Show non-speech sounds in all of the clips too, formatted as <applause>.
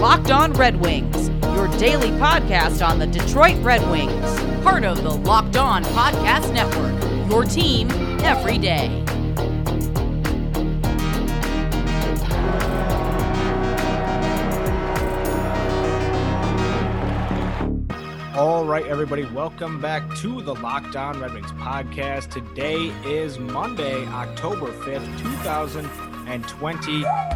Locked On Red Wings, your daily podcast on the Detroit Red Wings. Part of the Locked On Podcast Network, your team every day. All right, everybody, welcome back to the Locked On Red Wings podcast. Today is Monday, October 5th, 2020.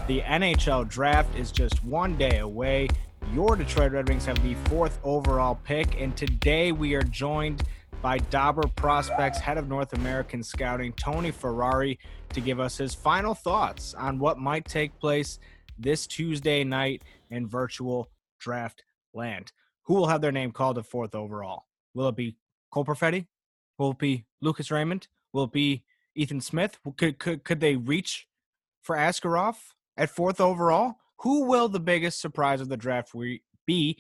The NHL draft is just one day away. Your Detroit Red Wings have the fourth overall pick, and today we are joined by Dobber Prospects head of North American scouting, Tony Ferrari, to give us his final thoughts on what might take place this Tuesday night in virtual draft land who will have their name called at fourth overall? Will it be Cole Perfetti? Will it be Lucas Raymond? Will it be Ethan Smith? Could could could they reach for Askarov at fourth overall? Who will the biggest surprise of the draft be?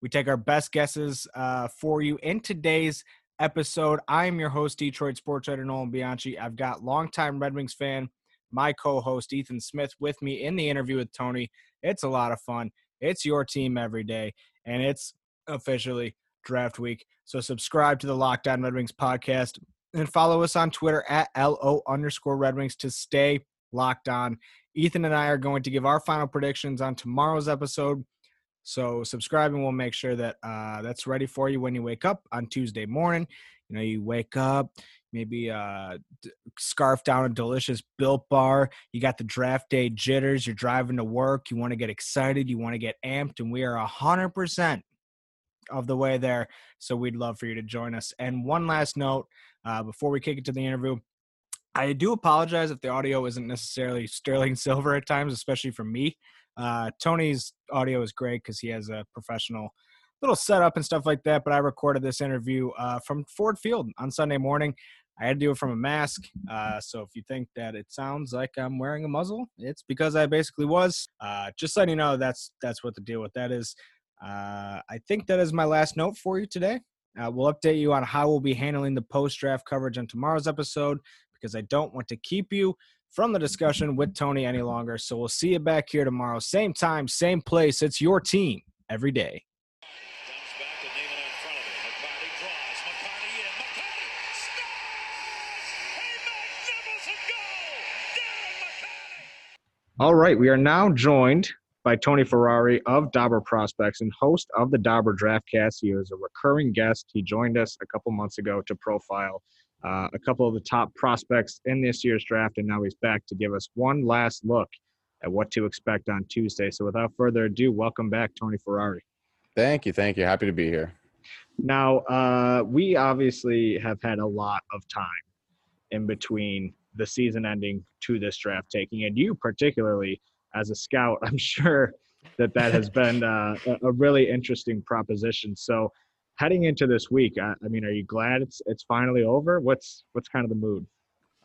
We take our best guesses uh, for you in today's episode. I am your host, Detroit sports writer Nolan Bianchi. I've got longtime Red Wings fan, my co-host Ethan Smith, with me in the interview with Tony. It's a lot of fun. It's your team every day, and it's officially draft week. So subscribe to the Locked On Red Wings podcast and follow us on Twitter at LO underscore Red Wings to stay locked on. Ethan and I are going to give our final predictions on tomorrow's episode. So subscribe and we'll make sure that uh, that's ready for you when you wake up on Tuesday morning. You know, you wake up, maybe uh, scarf down a delicious built bar. You got the draft day jitters. You're driving to work. You want to get excited. You want to get amped. And we are 100% of the way there. So we'd love for you to join us. And one last note uh, before we kick it to the interview. I do apologize if the audio isn't necessarily sterling <laughs> silver at times, especially for me. Uh, Tony's audio is great because he has a professional little setup and stuff like that. But I recorded this interview uh, from Ford Field on Sunday morning. I had to do it from a mask. Uh, so if you think that it sounds like I'm wearing a muzzle, it's because I basically was. Uh, just letting you know that's that's what the deal with that is. Uh, I think that is my last note for you today. Uh, we'll update you on how we'll be handling the post draft coverage on tomorrow's episode because I don't want to keep you from the discussion with Tony any longer. So we'll see you back here tomorrow, same time, same place. It's your team every day. All right, we are now joined by Tony Ferrari of Dobber Prospects and host of the Dobber Draftcast. He is a recurring guest. He joined us a couple months ago to profile uh, a couple of the top prospects in this year's draft, and now he's back to give us one last look at what to expect on Tuesday. So, without further ado, welcome back, Tony Ferrari. Thank you. Thank you. Happy to be here. Now, uh, we obviously have had a lot of time in between the season ending to this draft taking, and you particularly as a scout, <laughs> I'm sure that that has been uh, a really interesting proposition. So, heading into this week, I, I, mean, are you glad it's it's finally over? What's what's kind of the mood?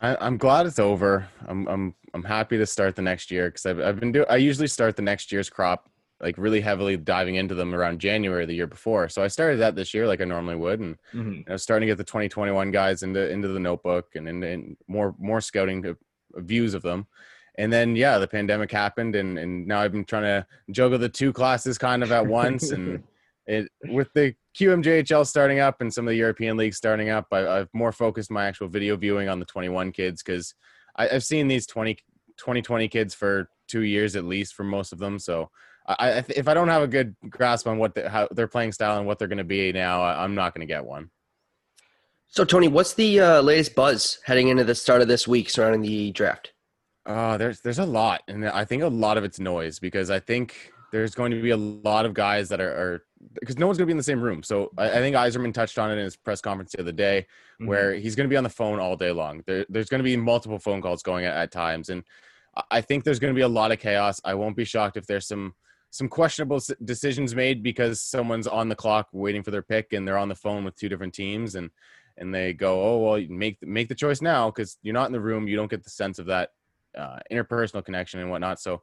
I, am glad it's over. I'm I'm I'm happy to start the next year because I've I've been doing. I usually start the next year's crop like really heavily diving into them around January the year before. So I started that this year like I normally would, and mm-hmm. I was starting to get the 2021 guys into into the notebook and into more more scouting views of them and then yeah the pandemic happened and and now i've been trying to juggle the two classes kind of at once <laughs> and it with the qmjhl starting up and some of the european leagues starting up I, have more focused my actual video viewing on the 21 kids because i've seen these 20 2020 kids for two years at least for most of them so I, if I don't have a good grasp on what the, how their playing style and what they're going to be now, I'm not going to get one. So, Tony, what's the uh, latest buzz heading into the start of this week surrounding the draft? Uh, there's there's a lot, and I think a lot of it's noise because I think there's going to be a lot of guys that are, are because no one's going to be in the same room. So I, I, think Yzerman touched on it in his press conference the other day, mm-hmm. where he's going to be on the phone all day long. There, there's going to be multiple phone calls going at, at times, and I think there's going to be a lot of chaos. I won't be shocked if there's some some questionable decisions made because someone's on the clock waiting for their pick and they're on the phone with two different teams and and they go, oh well, make make the choice now because you're not in the room. You don't get the sense of that uh, interpersonal connection and whatnot. So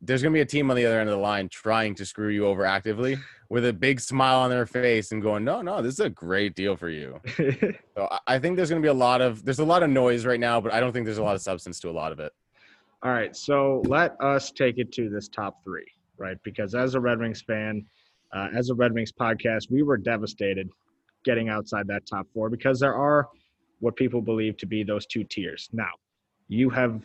there's going to be a team on the other end of the line trying to screw you over actively with a big smile on their face and going, no, no, this is a great deal for you. <laughs> so I think there's going to be a lot of, there's a lot of noise right now, but I don't think there's a lot of substance to a lot of it. All right. So let us take it to this top three. right? Because as a Red Wings fan, uh, as a Red Wings podcast, we were devastated getting outside that top four because there are what people believe to be those two tiers. Now, you have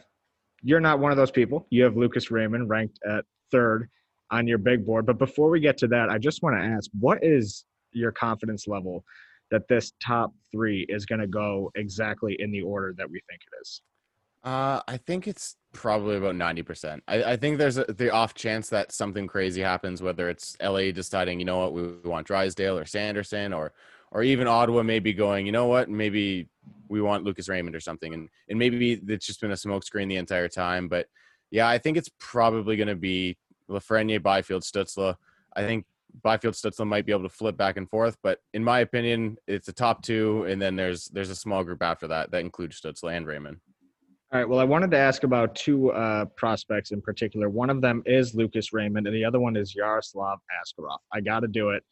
you're not one of those people. You have Lucas Raymond ranked at third on your big board. But before we get to that, I just want to ask, what is your confidence level that this top three is going to go exactly in the order that we think it is? Uh, I think it's probably about 90%. I, I think there's a, the off chance that something crazy happens, whether it's LA deciding, you know what, we, we want Drysdale or Sanderson or or even Ottawa maybe going, you know what, maybe we want Lucas Raymond or something. And and maybe it's just been a smokescreen the entire time. But yeah, I think it's probably gonna be Lafreniere, Byfield, Stützle. I think Byfield Stützle might be able to flip back and forth, but in my opinion, it's the top two, and then there's there's a small group after that that includes Stützle and Raymond. All right. Well, I wanted to ask about two uh, prospects in particular. One of them is Lucas Raymond, and the other one is Yaroslav Askarov. I got to do it.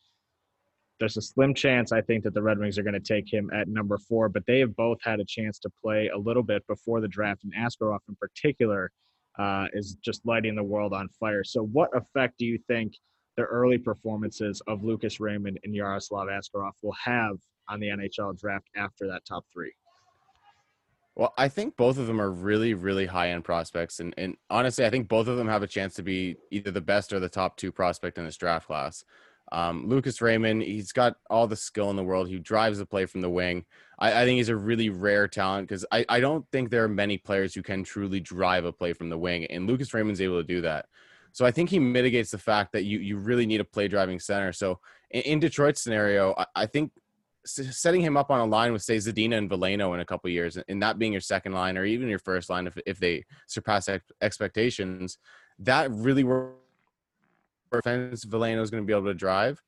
There's a slim chance I think that the Red Wings are going to take him at number four, but they have both had a chance to play a little bit before the draft, and Askarov in particular uh, is just lighting the world on fire. So, what effect do you think the early performances of Lucas Raymond and Yaroslav Askarov will have on the NHL draft after that top three? Well, I think both of them are really, really high end prospects. And, and honestly, I think both of them have a chance to be either the best or the top two prospect in this draft class. Um, Lucas Raymond, he's got all the skill in the world. He drives the play from the wing. I, I think he's a really rare talent because I, I don't think there are many players who can truly drive a play from the wing. And Lucas Raymond's able to do that. So I think he mitigates the fact that you, you really need a play driving center. So in, in Detroit's scenario, I, I think setting him up on a line with say Zadina and Veleno in a couple years, and that being your second line or even your first line if if they surpass expectations, that really works. Offense Veleno is going to be able to drive.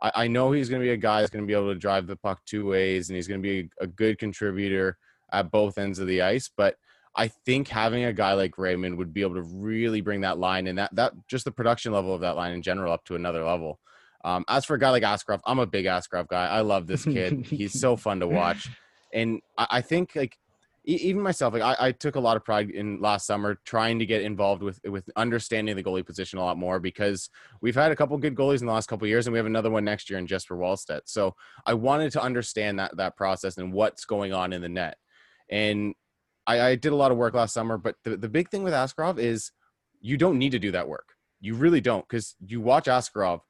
I, I know he's going to be a guy that's going to be able to drive the puck two ways, and he's going to be a, a good contributor at both ends of the ice. But I think having a guy like Raymond would be able to really bring that line and that that just the production level of that line in general up to another level. Um, as for a guy like Askarov, I'm a big Askarov guy. I love this kid. <laughs> He's so fun to watch, and I, I think like even myself, like I, I, took a lot of pride in last summer trying to get involved with with understanding the goalie position a lot more because we've had a couple good goalies in the last couple years, and we have another one next year in Jesper Wallstedt. So I wanted to understand that that process and what's going on in the net, and I, I did a lot of work last summer. But the, the big thing with Askarov is you don't need to do that work. You really don't because you watch Askarov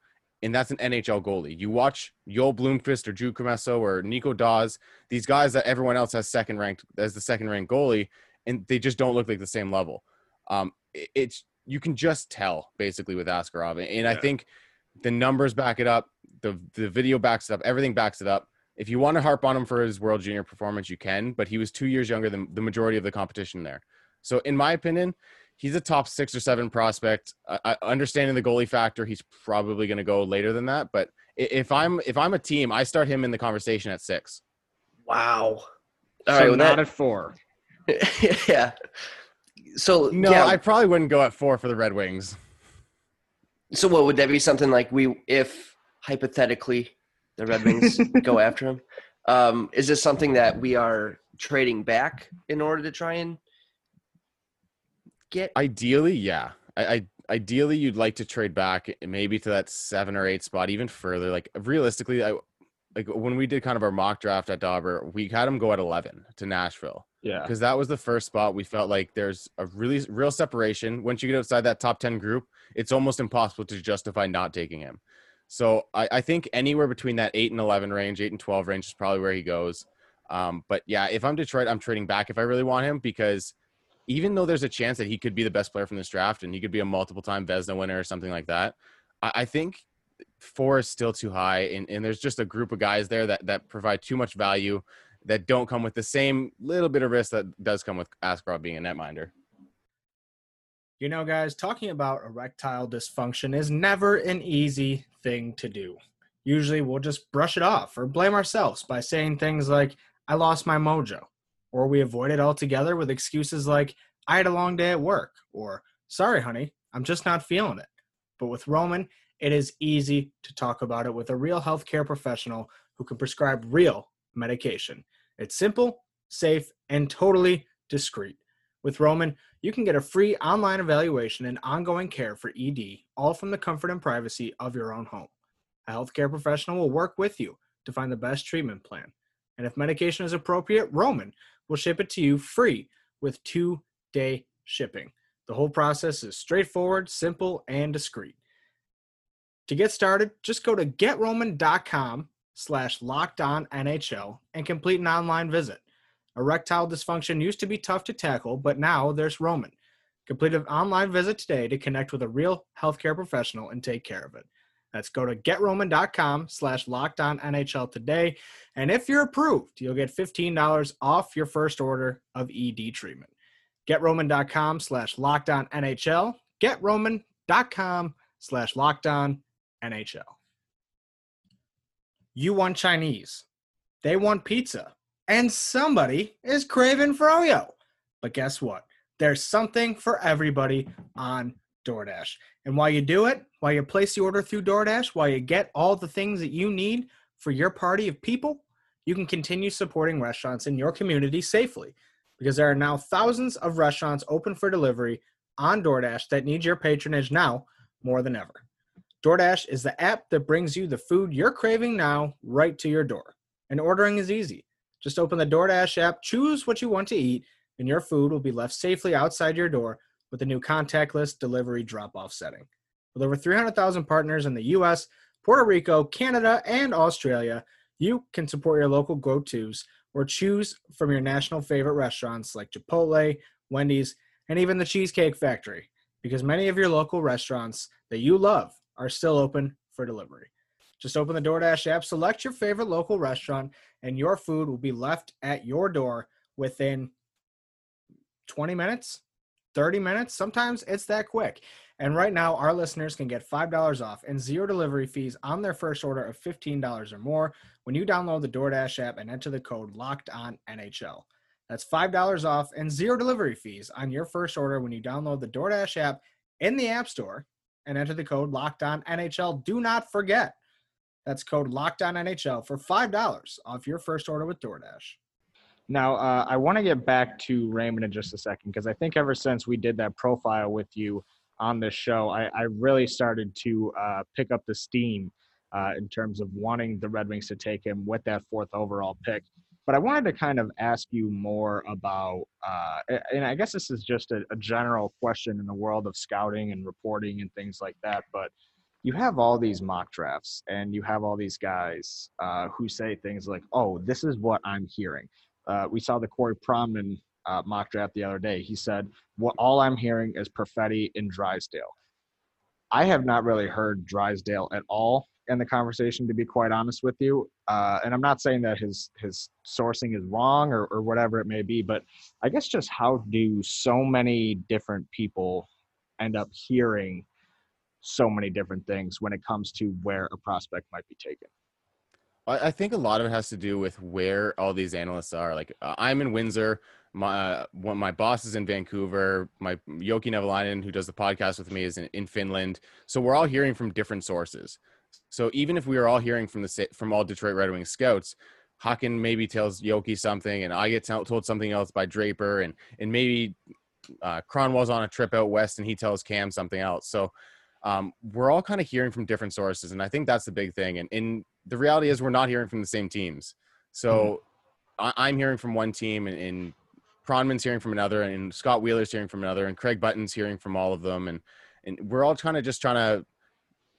and that's an NHL goalie. You watch Joel Blomqvist or Drew Commesso or Nico Daws, these guys that everyone else has second ranked as the second ranked goalie, and they just don't look like the same level. Um, it's you can just tell basically with Askarov, and yeah. I think the numbers back it up, the the video backs it up, everything backs it up. If you want to harp on him for his World Junior performance, you can, but he was two years younger than the majority of the competition there. So, in my opinion, he's a top six or seven prospect. I, understanding the goalie factor, he's probably going to go later than that. But if I'm if I'm a team, I start him in the conversation at six. Wow. All so right, well, not that, at four. <laughs> yeah. So no, yeah. I probably wouldn't go at four for the Red Wings. So what would that be? Something like we, if hypothetically the Red Wings <laughs> go after him, um, is this something that we are trading back in order to try and get? Ideally, yeah. I, I ideally you'd like to trade back maybe to that seven or eight spot, even further. Like realistically, I like when we did kind of our mock draft at Dobber, we had him go at eleven to Nashville. Yeah, because that was the first spot we felt like there's a really real separation. Once you get outside that top ten group, it's almost impossible to justify not taking him. So I, I think anywhere between that eight and eleven range, eight and twelve range is probably where he goes. Um, but yeah, if I'm Detroit, I'm trading back if I really want him because even though there's a chance that he could be the best player from this draft and he could be a multiple time Vezina winner or something like that, I, I think four is still too high. And, and there's just a group of guys there that, that provide too much value that don't come with the same little bit of risk that does come with Askarov being a netminder. You know, guys, talking about erectile dysfunction is never an easy thing to do. Usually we'll just brush it off or blame ourselves by saying things like, I lost my mojo or we avoid it altogether with excuses like, I had a long day at work, or sorry, honey, I'm just not feeling it. But with Roman, it is easy to talk about it with a real healthcare professional who can prescribe real medication. It's simple, safe, and totally discreet. With Roman, you can get a free online evaluation and ongoing care for ED, all from the comfort and privacy of your own home. A healthcare professional will work with you to find the best treatment plan. And if medication is appropriate, Roman will ship it to you free with two day shipping. The whole process is straightforward, simple, and discreet. To get started, just go to getroman.com slash locked on NHL and complete an online visit. Erectile dysfunction used to be tough to tackle, but now there's Roman. Complete an online visit today to connect with a real healthcare professional and take care of it. That's go to getroman.com slash locked NHL today. And if you're approved, you'll get $15 off your first order of ED treatment. Getroman.com slash locked NHL. Getroman.com slash locked NHL. You want Chinese. They want pizza. And somebody is craving froyo. But guess what? There's something for everybody on DoorDash. And while you do it, while you place the order through DoorDash, while you get all the things that you need for your party of people, you can continue supporting restaurants in your community safely because there are now thousands of restaurants open for delivery on DoorDash that need your patronage now more than ever. DoorDash is the app that brings you the food you're craving now right to your door. And ordering is easy. Just open the DoorDash app, choose what you want to eat, and your food will be left safely outside your door with the new contactless delivery drop off setting. With over 300,000 partners in the US, Puerto Rico, Canada, and Australia, you can support your local go tos or choose from your national favorite restaurants like Chipotle, Wendy's, and even the Cheesecake Factory, because many of your local restaurants that you love are still open for delivery. Just open the DoorDash app, select your favorite local restaurant, and your food will be left at your door within 20 minutes, 30 minutes. Sometimes it's that quick. And right now, our listeners can get $5 off and zero delivery fees on their first order of $15 or more when you download the DoorDash app and enter the code locked on NHL. That's $5 off and zero delivery fees on your first order when you download the DoorDash app in the App Store and enter the code locked on NHL. Do not forget. That's code locked on NHL for $5 off your first order with DoorDash. Now, uh, I want to get back to Raymond in just a second because I think ever since we did that profile with you on this show, I, I really started to uh, pick up the steam uh, in terms of wanting the Red Wings to take him with that fourth overall pick. But I wanted to kind of ask you more about, uh, and I guess this is just a, a general question in the world of scouting and reporting and things like that. But you have all these mock drafts and you have all these guys uh, who say things like, oh, this is what I'm hearing. Uh, we saw the Corey Pronman uh, mock draft the other day. He said, "What all I'm hearing is Perfetti and Drysdale." I have not really heard Drysdale at all in the conversation, to be quite honest with you. Uh, and I'm not saying that his his sourcing is wrong or, or whatever it may be, but I guess just how do so many different people end up hearing so many different things when it comes to where a prospect might be taken? I think a lot of it has to do with where all these analysts are. Like uh, I'm in Windsor. My uh, one, my boss is in Vancouver. My Jokke Nevalainen, who does the podcast with me, is in, in Finland. So we're all hearing from different sources. So even if we are all hearing from the from all Detroit Red Wings scouts, Hakan maybe tells Jokke something, and I get told something else by Draper, and and maybe uh, Kronwall's on a trip out west, and he tells Cam something else. So um, we're all kind of hearing from different sources, and I think that's the big thing. And in the reality is, we're not hearing from the same teams. So mm-hmm. I, am hearing from one team, and, and Pronman's hearing from another, and Scott Wheeler's hearing from another, and Craig Button's hearing from all of them, and and we're all kind of just trying to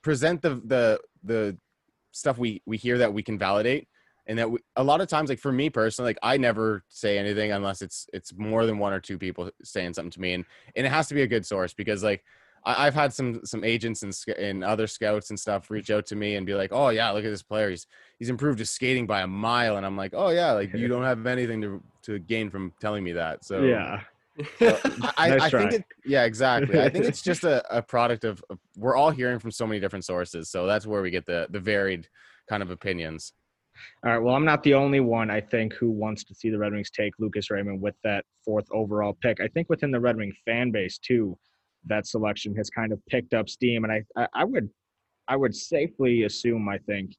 present the the the stuff we we hear that we can validate and that we, a lot of times like for me personally like i never say anything unless it's it's more than one or two people saying something to me and and it has to be a good source because like I, have had some some agents and and other scouts and stuff reach out to me and be like, "Oh yeah, look at this player. He's he's improved his skating by a mile." And I'm like, "Oh yeah, like you <laughs> don't have anything to to gain from telling me that." So yeah. So <laughs> I, nice I think it, yeah, exactly. I think it's <laughs> just a, a product of, of we're all hearing from so many different sources, so that's where we get the the varied kind of opinions. All right. Well, I'm not the only one, I think, who wants to see the Red Wings take Lucas Raymond with that fourth overall pick. I think within the Red Wing fan base, too, that selection has kind of picked up steam, and I I would I would safely assume I think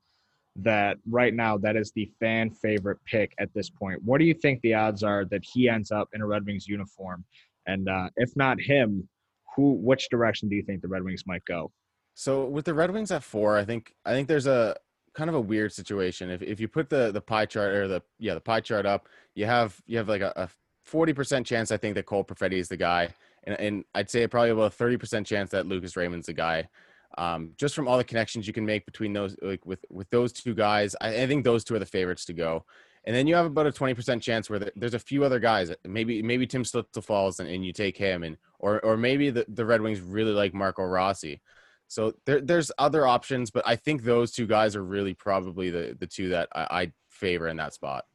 that right now that is the fan favorite pick at this point. What do you think the odds are that he ends up in a Red Wings uniform And uh, if not him, who? Which direction do you think the Red Wings might go? So with the Red Wings at four, I think I think there's a kind of a weird situation. If if you put the the pie chart or the yeah the pie chart up, you have you have like a forty percent chance I think that Cole Perfetti is the guy, and and I'd say probably about a thirty percent chance that Lucas Raymond's the guy. Um, just from all the connections you can make between those like with with those two guys, I, I think those two are the favorites to go. And then you have about a twenty percent chance where there's a few other guys. Maybe maybe Tim Stützle falls and, and you take him, and or or maybe the, the Red Wings really like Marco Rossi. So there, there's other options, but I think those two guys are really probably the, the two that I, I favor in that spot.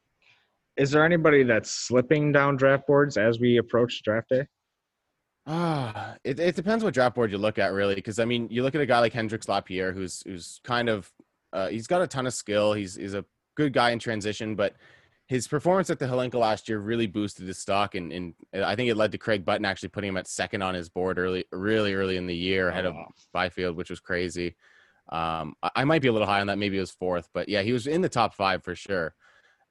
Is there anybody that's slipping down draft boards as we approach draft day? Ah, it, it depends what draft board you look at, really. Because I mean, you look at a guy like Hendrix Lapierre, who's who's kind of uh, he's got a ton of skill. He's he's a good guy in transition, but his performance at the Hlinka last year really boosted his stock, and, and I think it led to Craig Button actually putting him at second on his board early, really early in the year ahead oh. of Byfield, which was crazy. Um, I, I, might be a little high on that, maybe it was fourth, but yeah, he was in the top five for sure.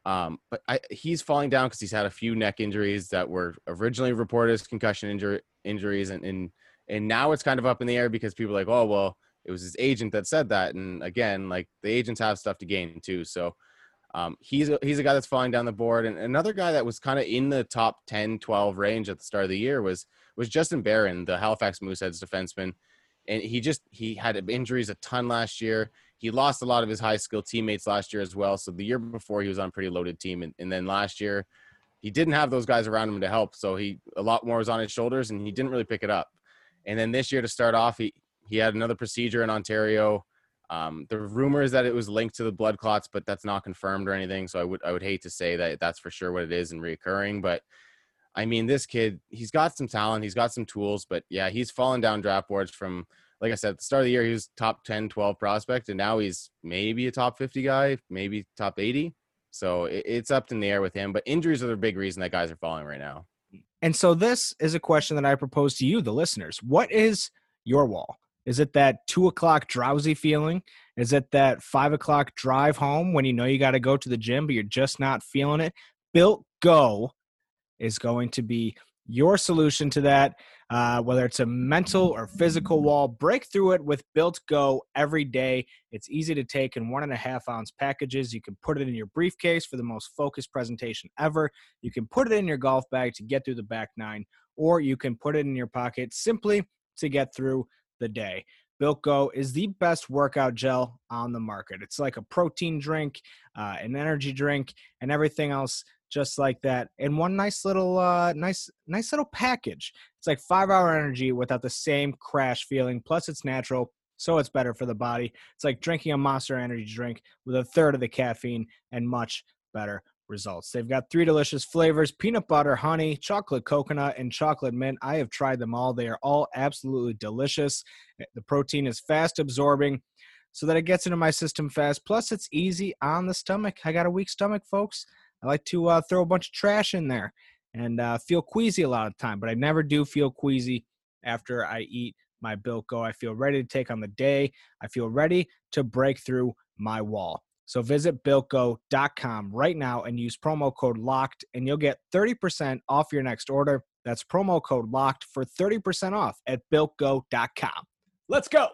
Um, but I, he's falling down because he's had a few neck injuries that were originally reported as concussion injury injuries, and and and now it's kind of up in the air because people are like, oh well, it was his agent that said that, and again, like the agents have stuff to gain too, so um, he's a, he's a guy that's falling down the board, and another guy that was kind of in the top 10, 12 range at the start of the year was was Justin Barron, the Halifax Mooseheads defenseman, and he just he had injuries a ton last year. He lost a lot of his high skill teammates last year as well. So the year before he was on a pretty loaded team, and, and then last year he didn't have those guys around him to help. So he a lot more was on his shoulders, and he didn't really pick it up. And then this year to start off, he he had another procedure in Ontario um, the rumor is that it was linked to the blood clots, but that's not confirmed or anything. So I would I would hate to say that that's for sure what it is and reoccurring. But I mean, this kid, he's got some talent, he's got some tools, but yeah, he's fallen down draft boards from like I said, at the start of the year, he was top 10, 12 prospect, and now he's maybe a top 50 guy, maybe top 80. So it, it's up in the air with him. But injuries are the big reason that guys are falling right now. And so this is a question that I propose to you, the listeners. What is your wall? Is it that two o'clock drowsy feeling? Is it that five o'clock drive home when you know you got to go to the gym, but you're just not feeling it? Built Go is going to be your solution to that. Uh, whether it's a mental or physical wall, break through it with Built Go every day. It's easy to take in one and a half ounce packages. You can put it in your briefcase for the most focused presentation ever. You can put it in your golf bag to get through the back nine, or you can put it in your pocket simply to get through the day. Built Go is the best workout gel on the market. It's like a protein drink, uh, an energy drink, and everything else just like that in one nice little uh, nice nice little package. It's like five hour energy without the same crash feeling. Plus, it's natural, so it's better for the body. It's like drinking a Monster Energy drink with a third of the caffeine and much better results. They've got three delicious flavors peanut butter, honey, chocolate coconut, and chocolate mint. I have tried them all. They are all absolutely delicious. The protein is fast absorbing so that it gets into my system fast. Plus, it's easy on the stomach. I got a weak stomach, folks. I like to uh, throw a bunch of trash in there and uh, feel queasy a lot of the time, but I never do feel queasy after I eat my Built Go. I feel ready to take on the day. I feel ready to break through my wall. So visit builtgo.com right now and use promo code LOCKED, and you'll get 30% off your next order. That's promo code LOCKED for 30% off at builtgo.com. Let's go.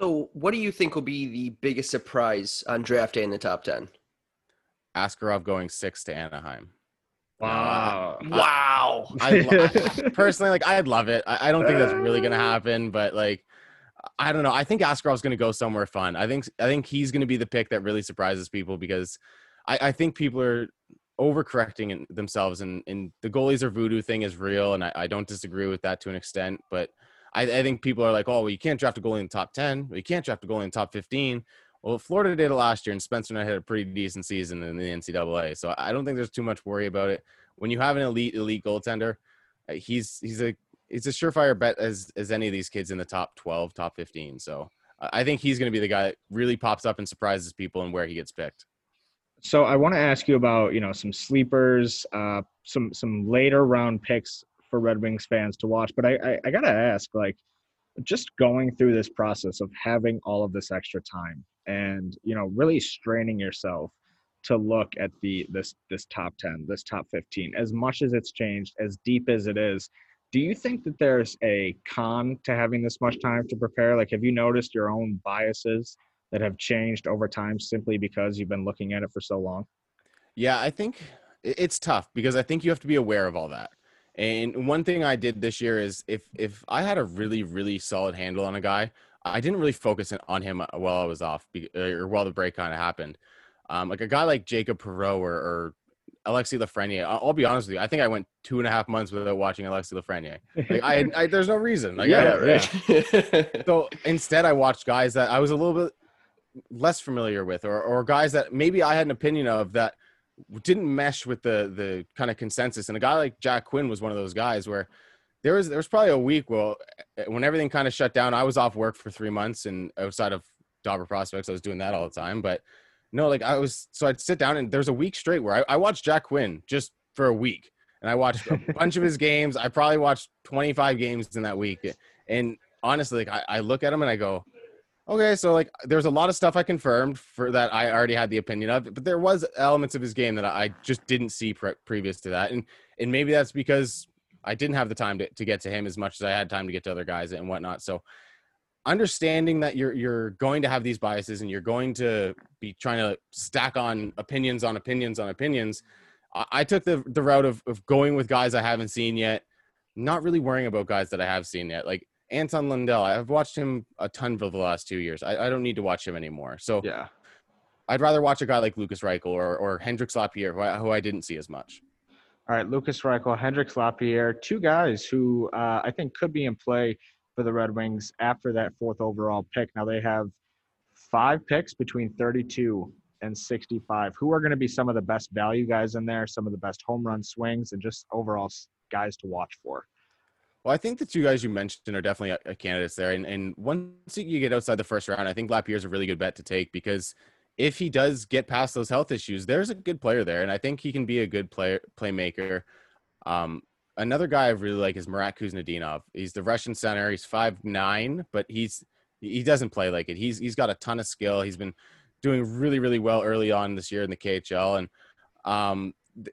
So, what do you think will be the biggest surprise on draft day in the top 10? Askarov going six to Anaheim. Wow. Uh, wow. I, I, personally, like, I'd love it. I, I don't think that's really going to happen, but like, I don't know. I think Askarov's going to go somewhere fun. I think I think he's going to be the pick that really surprises people because I, I think people are overcorrecting themselves and, and the goalies are voodoo thing is real and I, I don't disagree with that to an extent. But I, I, think people are like, oh, well, you can't draft a goalie in the top ten, but you can't draft a goalie in the top fifteen. Well, Florida did it last year, and Spencer Knight had a pretty decent season in the NCAA. So I don't think there's too much worry about it. When you have an elite, elite goaltender, uh, he's he's a it's a surefire bet as as any of these kids in the top 12, top 15. So I think he's going to be the guy that really pops up and surprises people and where he gets picked. So I want to ask you about you know some sleepers, uh, some some later round picks for Red Wings fans to watch. But I, I, I gotta ask, like, just going through this process of having all of this extra time and you know really straining yourself to look at the this this top 10 this top 15 as much as it's changed as deep as it is do you think that there's a con to having this much time to prepare? Like have you noticed your own biases that have changed over time simply because you've been looking at it for so long? Yeah i think it's tough because i think you have to be aware of all that. And one thing i did this year is if if i had a really really solid handle on a guy i didn't really focus on him while i was off or while the break kind of happened. Um, like a guy like Jacob Perreault or, or Alexis Lafreniere. I'll, be honest with you. I think I went two and a half months without watching Alexi Lafreniere. Like I, I, there's no reason. Like, yeah, right. <laughs> so instead, I watched guys that I was a little bit less familiar with, or or guys that maybe I had an opinion of that didn't mesh with the the kind of consensus. And a guy like Jack Quinn was one of those guys where there was there was probably a week well eh, when everything kind of shut down. I was off work for three months, and outside of Dobber prospects, I was doing that all the time, but no, like I was, so I'd sit down and there's a week straight where I, I watched Jack Quinn just for a week. And I watched a <laughs> bunch of his games. I probably watched 25 games in that week. And honestly, like I, I look at him and I go, okay, so like there's a lot of stuff I confirmed for that I already had the opinion of, but there was elements of his game that I just didn't see pre- previous to that. And, and maybe that's because I didn't have the time to, to get to him as much as I had time to get to other guys and whatnot. So understanding that you're you're going to have these biases and you're going to be trying to stack on opinions on opinions on opinions i, I took the the route of, of going with guys i haven't seen yet not really worrying about guys that i have seen yet. Like anton lundell i've watched him a ton for the last two years. I, I don't need to watch him anymore. So yeah. I'd rather watch a guy like lucas reichel or, or hendrix lapierre who I, who I didn't see as much. All right lucas reichel hendrix lapierre two guys who uh, i think could be in play for the Red Wings after that fourth overall pick. Now they have five picks between 32 and 65. Who are going to be some of the best value guys in there, some of the best home run swings, and just overall guys to watch for? Well, I think the two guys you mentioned are definitely a, a candidates there. And, and once you get outside the first round, I think Lapierre's a really good bet to take because if he does get past those health issues, there's a good player there. And I think he can be a good player playmaker. Um, another guy I really like is Marat Khusnutdinov. He's the Russian center. He's five nine, but he's he doesn't play like it. He's he's got a ton of skill. He's been doing really really well early on this year in the KHL, and um,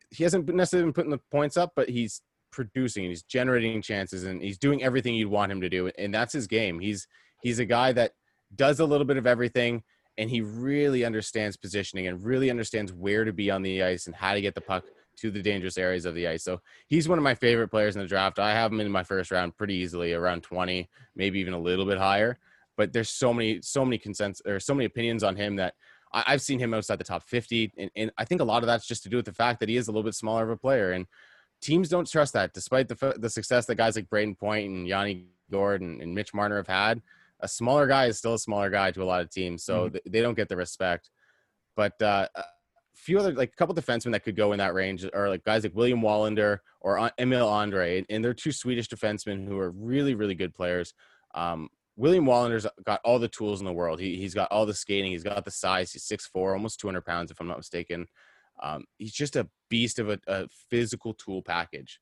he hasn't necessarily been putting the points up, but he's producing and he's generating chances and he's doing everything you'd want him to do, and that's his game. He's he's a guy that does a little bit of everything. And he really understands positioning and really understands where to be on the ice and how to get the puck to the dangerous areas of the ice. So he's one of my favorite players in the draft. I have him in my first round pretty easily, around 20, maybe even a little bit higher. But there's so many, so many consensus or so many opinions on him that I, have seen him outside the top 50. And, and, I think a lot of that's just to do with the fact that he is a little bit smaller of a player. And teams don't trust that, despite the, the success that guys like Brayden Point and Yanni Gourde and Mitch Marner have had. A smaller guy is still a smaller guy to a lot of teams, so mm-hmm. they don't get the respect. But uh, few other like a couple defensemen that could go in that range are like guys like William Wallinder or Emil Andrae, and they're two Swedish defensemen who are really really good players. Um, William Wallinder's got all the tools in the world. He he's got all the skating. He's got the size. He's six four, almost two hundred pounds if I'm not mistaken. Um, he's just a beast of a, a physical tool package.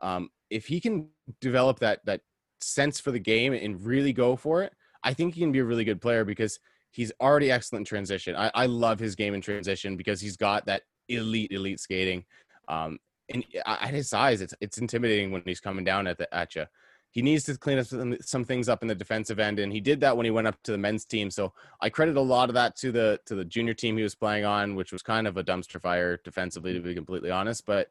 Um, if he can develop that that sense for the game and really go for it, I think he can be a really good player because He's already excellent in transition. I, I love his game in transition because he's got that elite, elite skating. Um, and at his size, it's it's intimidating when he's coming down at the at you. He needs to clean up some, things up in the defensive end, and he did that when he went up to the men's team. So I credit a lot of that to the to the junior team he was playing on, which was kind of a dumpster fire defensively, to be completely honest. But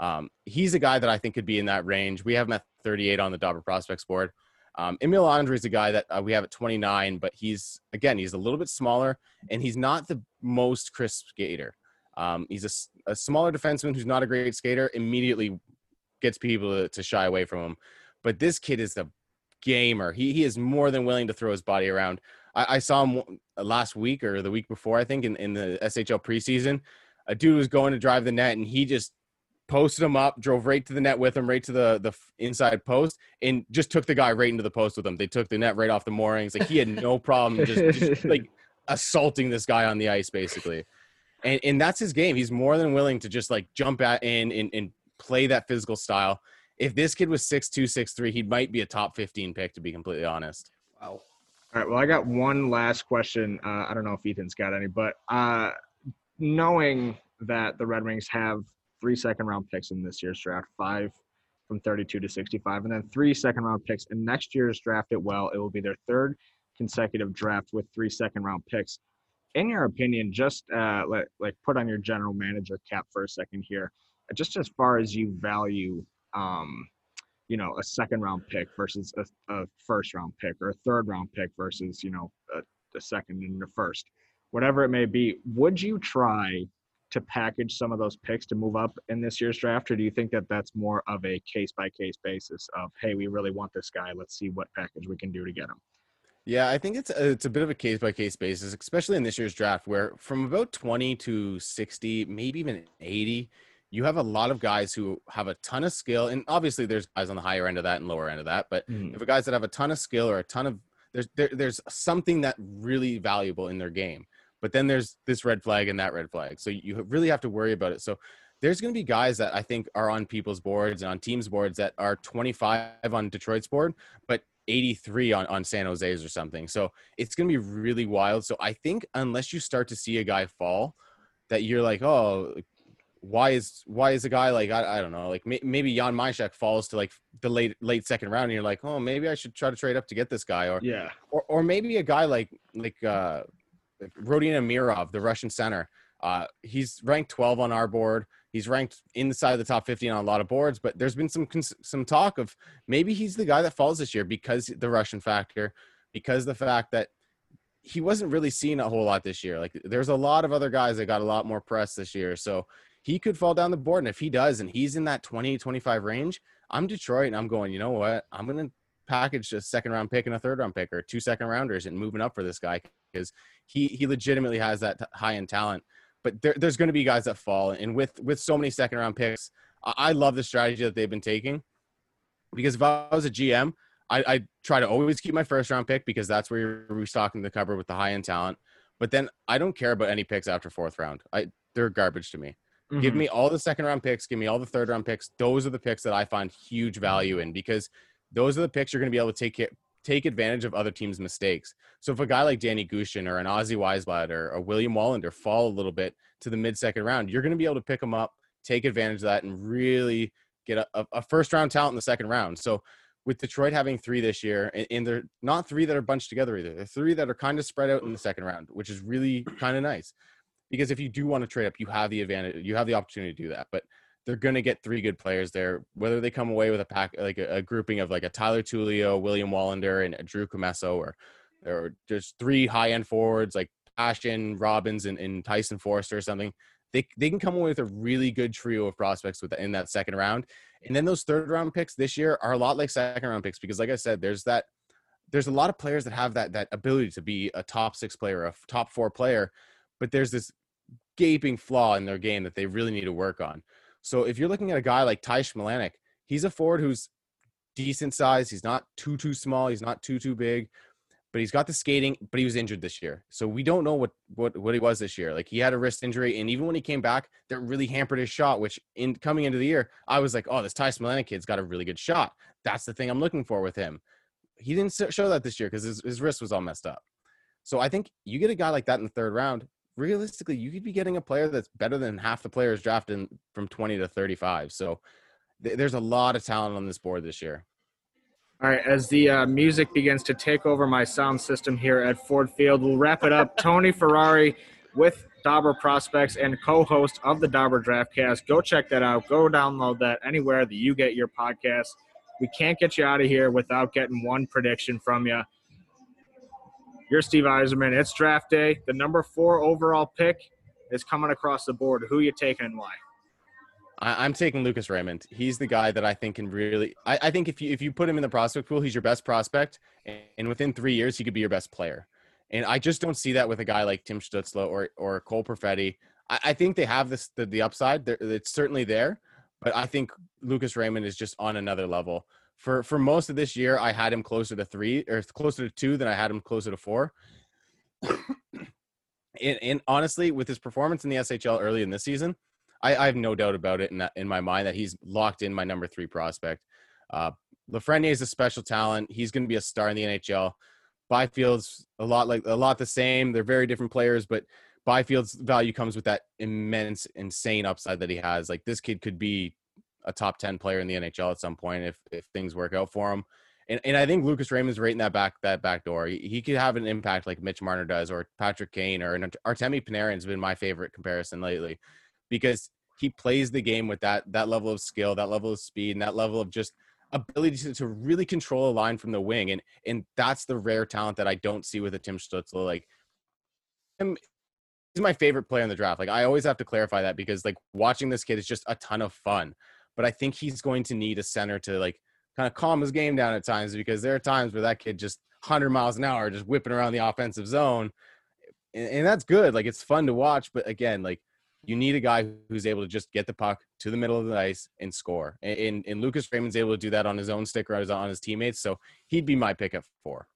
um, he's a guy that I think could be in that range. We have him at 38 on the Dobber prospects board. Um, Emil Andrae is a guy that uh, we have at 29, but he's again he's a little bit smaller and he's not the most crisp skater. Um, he's a, a, smaller defenseman who's not a great skater. Immediately gets people to, to, shy away from him. But this kid is the gamer. He he is more than willing to throw his body around. I, I saw him last week or the week before, I think, in, in the SHL preseason. A dude was going to drive the net and he just posted him up, drove right to the net with him, right to the the inside post, and just took the guy right into the post with him. They took the net right off the moorings. Like he had no problem just, just <laughs> like assaulting this guy on the ice, basically. And and that's his game. He's more than willing to just like jump at in and, and play that physical style. If this kid was six two, six three, he might be a top fifteen pick, to be completely honest. Wow. All right. Well, I got one last question. Uh, I don't know if Ethan's got any, but uh, knowing that the Red Wings have three second round picks in this year's draft, five from 32 to 65, and then three second round picks in next year's draft. It well, it will be their third consecutive draft with three second round picks. In your opinion, just uh, like, like put on your general manager cap for a second here, just as far as you value, um, you know, a second round pick versus a, a, first round pick or a third round pick versus, you know, a, a second and a first, whatever it may be, would you try to package some of those picks to move up in this year's draft, or do you think that that's more of a case by case basis of, hey, we really want this guy, let's see what package we can do to get him? Yeah, I think it's a, it's a bit of a case by case basis, especially in this year's draft, where from about 20 to 60, maybe even 80, you have a lot of guys who have a ton of skill, and obviously there's guys on the higher end of that and lower end of that, but mm. if guys that have a ton of skill or a ton of there's there, there's something that really valuable in their game but then there's this red flag and that red flag. So you really have to worry about it. So there's going to be guys that I think are on people's boards and on teams' boards that are 25 on Detroit's board, but 83 on, on San Jose's or something. So it's going to be really wild. So I think unless you start to see a guy fall, that you're like, oh, why is why is a guy like I, I don't know like may, maybe Jan Mysak falls to like the late late second round and you're like oh maybe I should try to trade up to get this guy or yeah or or maybe a guy like like uh Rodion Amirov, the Russian center. Uh, he's ranked 12 on our board. He's ranked inside the top 15 on a lot of boards, but there's been some some talk of maybe he's the guy that falls this year because the Russian factor, because the fact that he wasn't really seen a whole lot this year. Like there's a lot of other guys that got a lot more press this year, so he could fall down the board. And if he does, and he's in that 20 25 range, I'm Detroit, and I'm going. You know what? I'm gonna package a second round pick and a third round pick or two second rounders and moving up for this guy because he he legitimately has that high end talent. But there, there's going to be guys that fall, and with with so many second round picks, I, I love the strategy that they've been taking. Because if I was a GM, I, I try to always keep my first round pick because that's where you're restocking the cupboard with the high end talent. But then I don't care about any picks after fourth round. I they're garbage to me. Mm-hmm. Give me all the second round picks. Give me all the third round picks. Those are the picks that I find huge value in because those are the picks you're going to be able to take take advantage of other teams' mistakes. So if a guy like Danny Gushchin or an Ozzy Wiesblatt or a William Wallinder fall a little bit to the mid second round, you're going to be able to pick them up, take advantage of that, and really get a, a first round talent in the second round. So with Detroit having three this year, and, and they're not three that are bunched together either. They're three that are kind of spread out in the second round, which is really kind of nice. Because if you do want to trade up, you have the advantage, you have the opportunity to do that. But they're going to get three good players there. Whether they come away with a pack, like a, a grouping of like a Tyler Tullio, William Wallinder, and Drew Commesso, or or just three high end forwards like Ashton Robins and, and Tyson Foerster or something. They, they can come away with a really good trio of prospects with in that second round. And then those third round picks this year are a lot like second round picks because, like I said, there's that there's a lot of players that have that that ability to be a top six player, a top four player, but there's this gaping flaw in their game that they really need to work on. So if you're looking at a guy like Ty Smilanic, he's a forward who's decent size. He's not too too small. He's not too too big, but he's got the skating. But he was injured this year, so we don't know what what what he was this year. Like he had a wrist injury, and even when he came back, that really hampered his shot. Which in coming into the year, I was like, oh, this Ty Smilanic kid's got a really good shot. That's the thing I'm looking for with him. He didn't show that this year because his, his wrist was all messed up. So I think you get a guy like that in the third round, realistically, you could be getting a player that's better than half the players drafted from 20 to 35. So th- there's a lot of talent on this board this year. All right, as the uh, music begins to take over my sound system here at Ford Field, we'll wrap it up. Tony Ferrari with Dobber Prospects and co-host of the Dobber Draftcast. Go check that out. Go download that anywhere that you get your podcast. We can't get you out of here without getting one prediction from you. You're Steve Yzerman. It's draft day. The number four overall pick is coming across the board. Who you taking and why? I'm taking Lucas Raymond. He's the guy that I think can really. I, I, think if you if you put him in the prospect pool, he's your best prospect, and within three years, he could be your best player. And I just don't see that with a guy like Tim Stützle or or Cole Perfetti. I, I think they have this the, the upside. They're, it's certainly there, but I think Lucas Raymond is just on another level for for most of this year, I had him closer to three or closer to two than I had him closer to four. and, and, honestly, with his performance in the SHL early in this season, I, I have no doubt about it in that, in my mind that he's locked in my number three prospect. Uh, is a special talent. He's going to be a star in the NHL. Byfield's a lot like a lot the same. They're very different players, but Byfield's value comes with that immense, insane upside that he has. Like this kid could be a top 10 player in the NHL at some point if, if things work out for him. And, and I think Lucas Raymond's right in that back that back door. He, he could have an impact like Mitch Marner does, or Patrick Kane, or Artemi Panarin's been my favorite comparison lately, because he plays the game with that that level of skill, that level of speed, and that level of just ability to, to really control a line from the wing. And and that's the rare talent that I don't see with a Tim Stützle. Like him he's my favorite player in the draft. Like I always have to clarify that because like watching this kid is just a ton of fun. But I think he's going to need a center to like kind of calm his game down at times because there are times where that kid just 100 miles an hour just whipping around the offensive zone and, and, that's good like it's fun to watch but again like you need a guy who's able to just get the puck to the middle of the ice and score and, and, and lucas raymond's able to do that on his own stick or on his teammates so he'd be my pick at four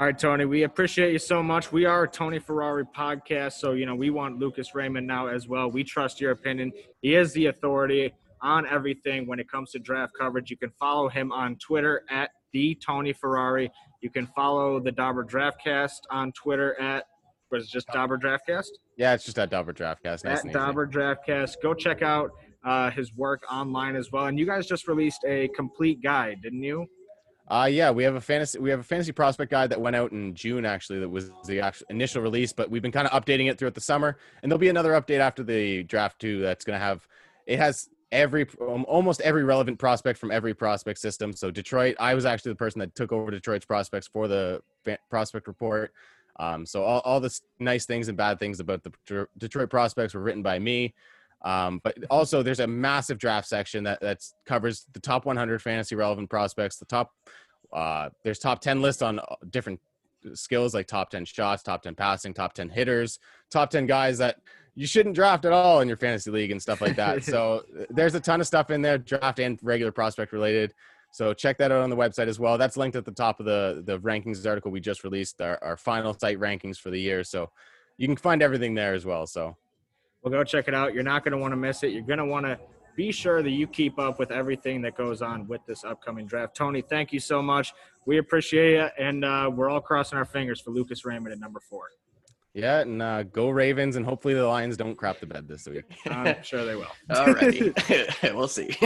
all right, Tony, we appreciate you so much. We are a Tony Ferrari podcast, so you know we want Lucas Raymond now as well. We trust your opinion. He is the authority on everything when it comes to draft coverage. You can follow him on Twitter at the Tony Ferrari. You can follow the Dobber Draftcast on Twitter at was it just Dobber Draftcast? Yeah, it's just at Dobber Draftcast. Nice at Dobber Draftcast. Go check out uh, his work online as well. And you guys just released a complete guide, didn't you? Uh yeah, we have a fantasy we have a fantasy prospect guide that went out in June actually that was the actual initial release, but we've been kind of updating it throughout the summer. And there'll be another update after the draft too that's going to have it has every um, almost every relevant prospect from every prospect system. So Detroit, I was actually the person that took over Detroit's prospects for the prospect report. Um, so all, all the nice things and bad things about the Detroit prospects were written by me. Um, but also there's a massive draft section that that's covers the top 100 fantasy relevant prospects, the top uh, there's top 10 lists on uh, different skills like top 10 shots, top 10 passing, top 10 hitters, top 10 guys that you shouldn't draft at all in your fantasy league and stuff like that. <laughs> so there's a ton of stuff in there, draft and regular prospect related. So check that out on the website as well. That's linked at the top of the the rankings article we just released, our, our final site rankings for the year. So you can find everything there as well. So well, go check it out. You're not going to want to miss it. You're going to want to be sure that you keep up with everything that goes on with this upcoming draft. Tony, thank you so much. We appreciate it, and uh, we're all crossing our fingers for Lucas Raymond at number four. Yeah, and uh, go Ravens, and hopefully the Lions don't crap the bed this week. I'm sure they will. All righty. <laughs> we'll see.